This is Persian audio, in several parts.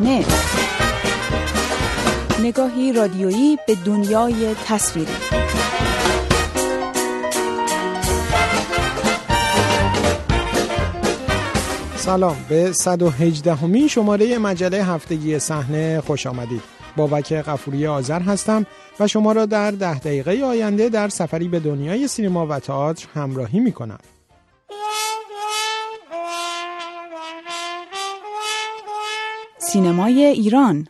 نت نگاهی رادیویی به دنیای تصویری. سلام. به 118 همین شماره مجله هفتگی صحنه خوش آمدید. بابک قفوری آذر هستم و شما را در ده دقیقه آینده در سفری به دنیای سینما و تئاتر همراهی می کنم. سینمای ایران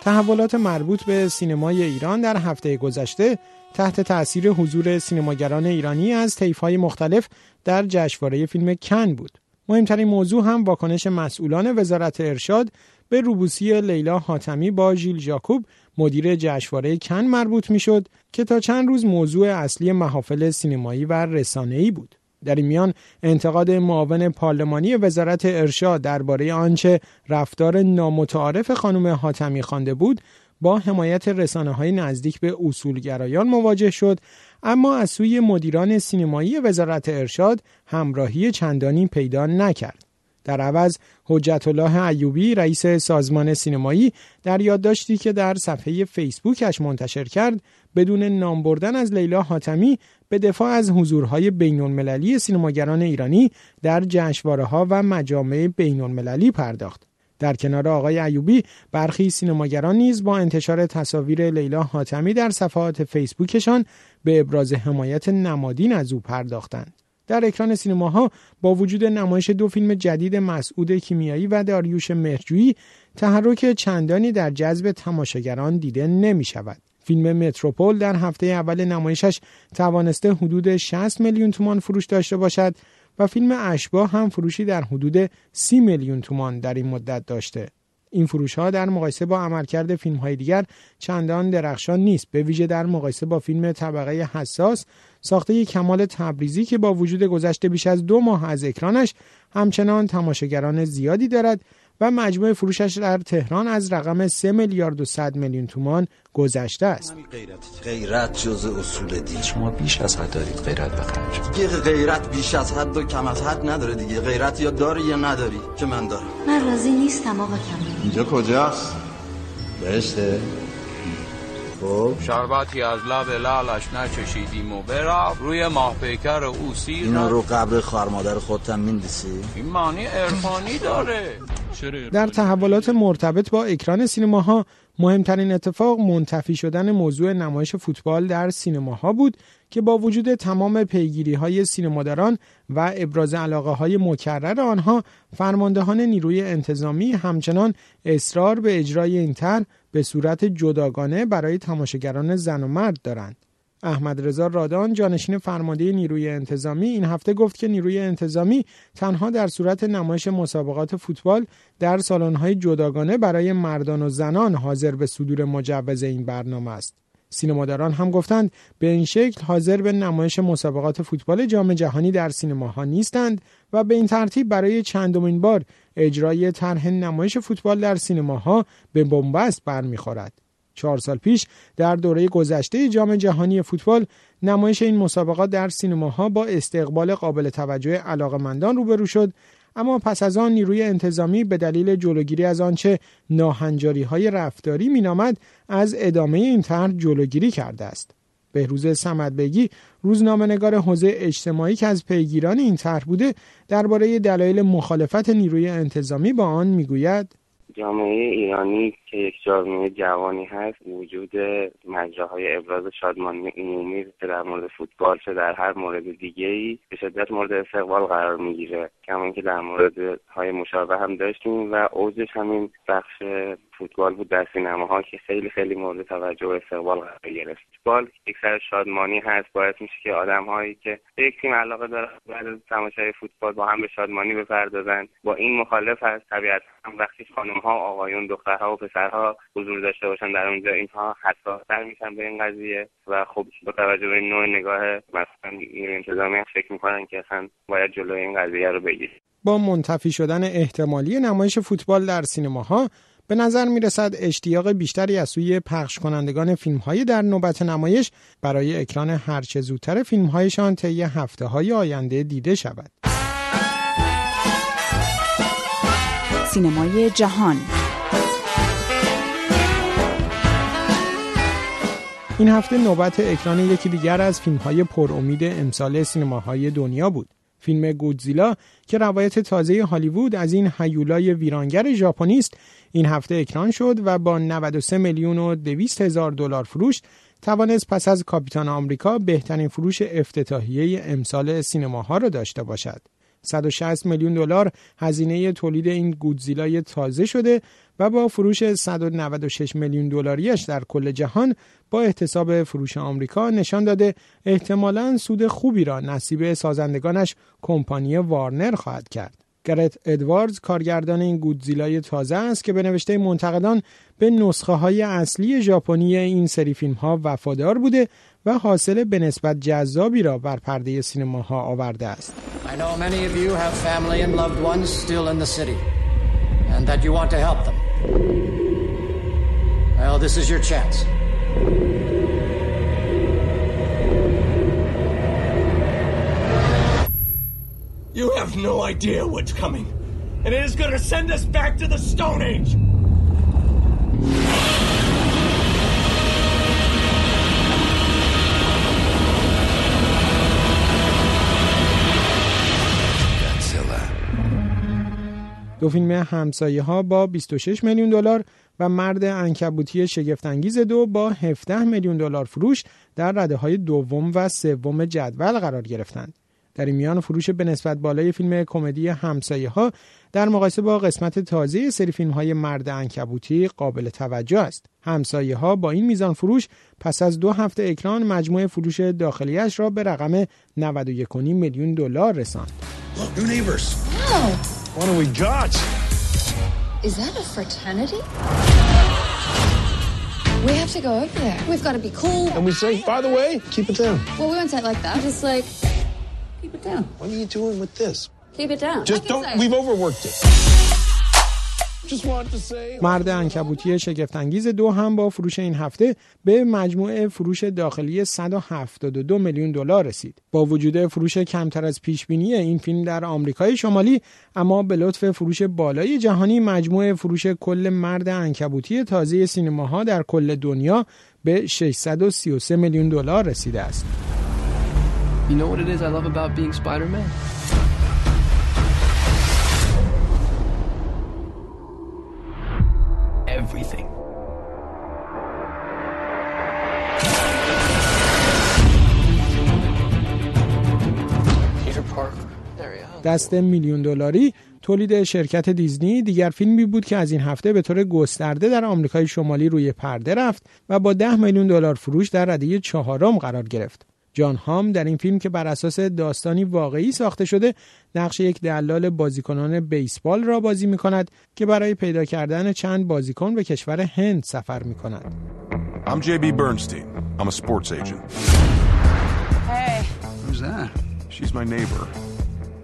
تحولات مربوط به سینمای ایران در هفته گذشته تحت تأثیر حضور سینماگران ایرانی از طیف‌های مختلف در جشنواره فیلم کن بود. مهمترین موضوع هم واکنش مسئولان وزارت ارشاد به روبوسی لیلا حاتمی با ژیل ژاکوب مدیر جشنواره کن مربوط می‌شد که تا چند روز موضوع اصلی محافل سینمایی و رسانه‌ای بود. در این میان انتقاد معاون پارلمانی وزارت ارشاد درباره آنچه رفتار نامتعارف خانم حاتمی خوانده بود با حمایت رسانه های نزدیک به اصولگرایان مواجه شد اما از سوی مدیران سینمایی وزارت ارشاد همراهی چندانی پیدا نکرد. در عوض حجت الله ایوبی رئیس سازمان سینمایی در یادداشتی که در صفحه فیسبوکش منتشر کرد بدون نام بردن از لیلا حاتمی به دفاع از حضورهای بین المللی سینماگران ایرانی در جشنواره ها و مجامع بین المللی پرداخت. در کنار آقای ایوبی برخی سینماگران نیز با انتشار تصاویر لیلا حاتمی در صفحات فیسبوکشان به ابراز حمایت نمادین از او پرداختند. در اکران سینماها با وجود نمایش دو فیلم جدید مسعود کیمیایی و داریوش مهرجویی تحرک چندانی در جذب تماشاگران دیده نمی شود. فیلم متروپول در هفته اول نمایشش توانسته حدود 60 میلیون تومان فروش داشته باشد و فیلم اشباه هم فروشی در حدود 30 میلیون تومان در این مدت داشته. این فروش ها در مقایسه با عملکرد فیلم های دیگر چندان درخشان نیست. به ویژه در مقایسه با فیلم طبقه حساس ساخته کمال تبریزی که با وجود گذشته بیش از دو ماه از اکرانش همچنان تماشاگران زیادی دارد و مجموع فروشش در تهران از رقم 3 میلیارد و 100 میلیون تومان گذشته است. غیرت غیرت جزء اصول دین. شما بیش از حد دارید غیرت بخرید. دیگه غیرت بیش از حد و کم از حد نداره دیگه. غیرت یا داری یا نداری که من دارم. من راضی نیستم آقا کمال اینجا کجاست؟ بهشته. خب. شربتی از لب لالش نچشیدیم و برا روی ماه پیکر او سیر اینو رو قبر خارمادر خودتم میندیسی این معنی عرفانی داره. در تحولات مرتبط با اکران سینماها مهمترین اتفاق منتفی شدن موضوع نمایش فوتبال در سینماها بود که با وجود تمام پیگیری های سینماداران و ابراز علاقه های مکرر آنها فرماندهان نیروی انتظامی همچنان اصرار به اجرای این طرح به صورت جداگانه برای تماشاگران زن و مرد دارند. احمد رضا رادان جانشین فرمانده نیروی انتظامی این هفته گفت که نیروی انتظامی تنها در صورت نمایش مسابقات فوتبال در سالن‌های جداگانه برای مردان و زنان حاضر به صدور مجوز این برنامه است. سینماداران هم گفتند به این شکل حاضر به نمایش مسابقات فوتبال جام جهانی در سینماها نیستند و به این ترتیب برای چندمین بار اجرای طرح نمایش فوتبال در سینماها به بنبست برمیخورد. چهار سال پیش در دوره گذشته جام جهانی فوتبال نمایش این مسابقات در سینماها با استقبال قابل توجه علاقمندان روبرو شد اما پس از آن نیروی انتظامی به دلیل جلوگیری از آنچه ناهنجاری های رفتاری مینامد از ادامه این طرح جلوگیری کرده است. بهروز سمدبگی روزنامه‌نگار حوزه اجتماعی که از پیگیران این طرح بوده درباره دلایل مخالفت نیروی انتظامی با آن می‌گوید جامعه ایرانی که یک جامعه جوانی هست وجود مجراهای ابراز شادمانی عمومی که در مورد فوتبال چه در هر مورد دیگه ای به شدت مورد استقبال قرار می‌گیره. کما که در مورد های مشابه هم داشتیم و اوجش همین بخش فوتبال بود در سینماها که خیلی خیلی مورد توجه و استقبال قرار گرفت. فوتبال یک سر شادمانی هست. باعث میشه که آدم هایی که به یک تیم علاقه دارن بعد از تماشای فوتبال با هم به شادمانی بپردازن. با این مخالف هست. طبیعتا هم وقتی خانم ها آقایون دخترها و پسرها حضور داشته باشن در اونجا اینها حساستر میشن به این قضیه و خب با توجه به نوع نگاه مثلا انتظامی فکر می‌کنن که اصلا باید جلوی این قضیه رو بگیریم با منتفی شدن احتمالی نمایش فوتبال در سینماها به نظر می رسد اشتیاق بیشتری از سوی پخش کنندگان فیلم های در نوبت نمایش برای اکران هرچه زودتر فیلم هایشان طی هفته های آینده دیده شود. سینمای جهان این هفته نوبت اکران یکی دیگر از فیلم‌های پر امید امسال سینماهای دنیا بود. فیلم گودزیلا که روایت تازه هالیوود از این هیولای ویرانگر ژاپنی است این هفته اکران شد و با 93 میلیون و 200 هزار دلار فروش توانست پس از کاپیتان آمریکا بهترین فروش افتتاحیه امسال سینماها را داشته باشد. 160 میلیون دلار هزینه تولید این گودزیلای تازه شده و با فروش 196 میلیون دلاریش در کل جهان با احتساب فروش آمریکا نشان داده احتمالاً سود خوبی را نصیب سازندگانش کمپانی وارنر خواهد کرد. گرت ادواردز کارگردان این گودزیلای تازه است که به نوشته منتقدان به نسخه های اصلی ژاپنی این سری فیلم ها وفادار بوده و حاصل به نسبت جذابی را بر پرده سینماها آورده است. I know many of you have family and loved ones still in the city and that you want to help them. Well, this is your chance. You have no idea what's coming, and it is going to send us back to the Stone Age. دو فیلم همسایه ها با 26 میلیون دلار و مرد انکبوتی شگفتانگیز دو با 17 میلیون دلار فروش در رده های دوم و سوم جدول قرار گرفتند. در این میان فروش به نسبت بالای فیلم کمدی همسایه ها در مقایسه با قسمت تازه سری فیلم های مرد انکبوتی قابل توجه است. همسایه ها با این میزان فروش پس از دو هفته اکران مجموع فروش داخلیش را به رقم 91 میلیون دلار رساند. What do we got? Is that a fraternity? We have to go over there. We've got to be cool. And we say, by the way, keep it down. Well, we won't say it like that. Just like, keep it down. What are you doing with this? Keep it down. Just don't. say. We've overworked it. مرد انکبوتی شگفتانگیز دو هم با فروش این هفته به مجموع فروش داخلی 172 میلیون دلار رسید. با وجود فروش کمتر از پیش بینی این فیلم در آمریکای شمالی اما به لطف فروش بالای جهانی مجموع فروش کل مرد انکبوتی تازه سینماها در کل دنیا به 633 میلیون دلار رسیده است. You know what it is I love about being Spider-Man? دست میلیون دلاری تولید شرکت دیزنی دیگر فیلمی بود که از این هفته به طور گسترده در آمریکای شمالی روی پرده رفت و با 10 میلیون دلار فروش در رده چهارم قرار گرفت. جان هام در این فیلم که بر اساس داستانی واقعی ساخته شده نقش یک دلال بازیکنان بیسبال را بازی می کند که برای پیدا کردن چند بازیکن به کشور هند سفر می کند. I'm JB Bernstein. I'm a sports agent. Hey. Who's that? She's my neighbor.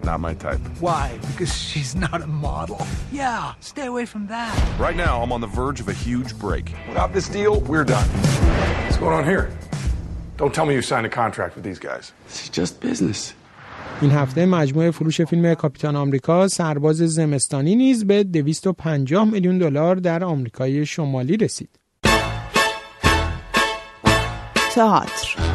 Not my type. Why? Because she's not a model. Yeah, stay away from that. Right now, I'm on the verge of a huge break. Without this deal, we're done. What's going on here? Don't tell me you signed a contract with these guys. It's just business. این هفته مجموع فروش فیلم کاپیتان آمریکا سرباز زمستانی نیز به 250 میلیون دلار در آمریکای شمالی رسید. تئاتر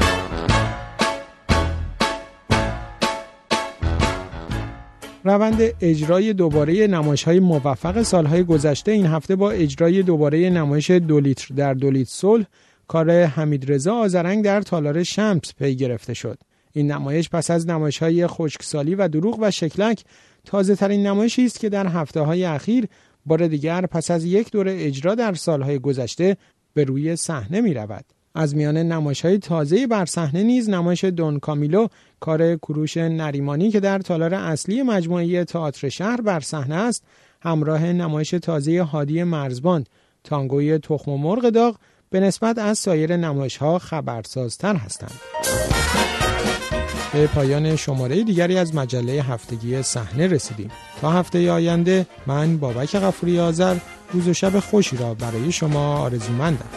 روند اجرای دوباره نمایش های موفق سالهای گذشته این هفته با اجرای دوباره نمایش دو لیتر در دو لیتر صلح کار حمید رضا آزرنگ در تالار شمس پی گرفته شد. این نمایش پس از نمایش های خشکسالی و دروغ و شکلک تازه ترین نمایشی است که در هفته های اخیر بار دیگر پس از یک دور اجرا در سالهای گذشته به روی صحنه می رود. از میان نمایش های تازه بر صحنه نیز نمایش دون کامیلو کار کروش نریمانی که در تالار اصلی مجموعه تئاتر شهر بر صحنه است همراه نمایش تازه هادی مرزباند تانگوی تخم و مرغ داغ به نسبت از سایر نمایش ها خبرسازتر هستند. به پایان شماره دیگری از مجله هفتگی صحنه رسیدیم. تا هفته آینده من بابک غفوری آذر روز و شب خوشی را برای شما آرزومندم.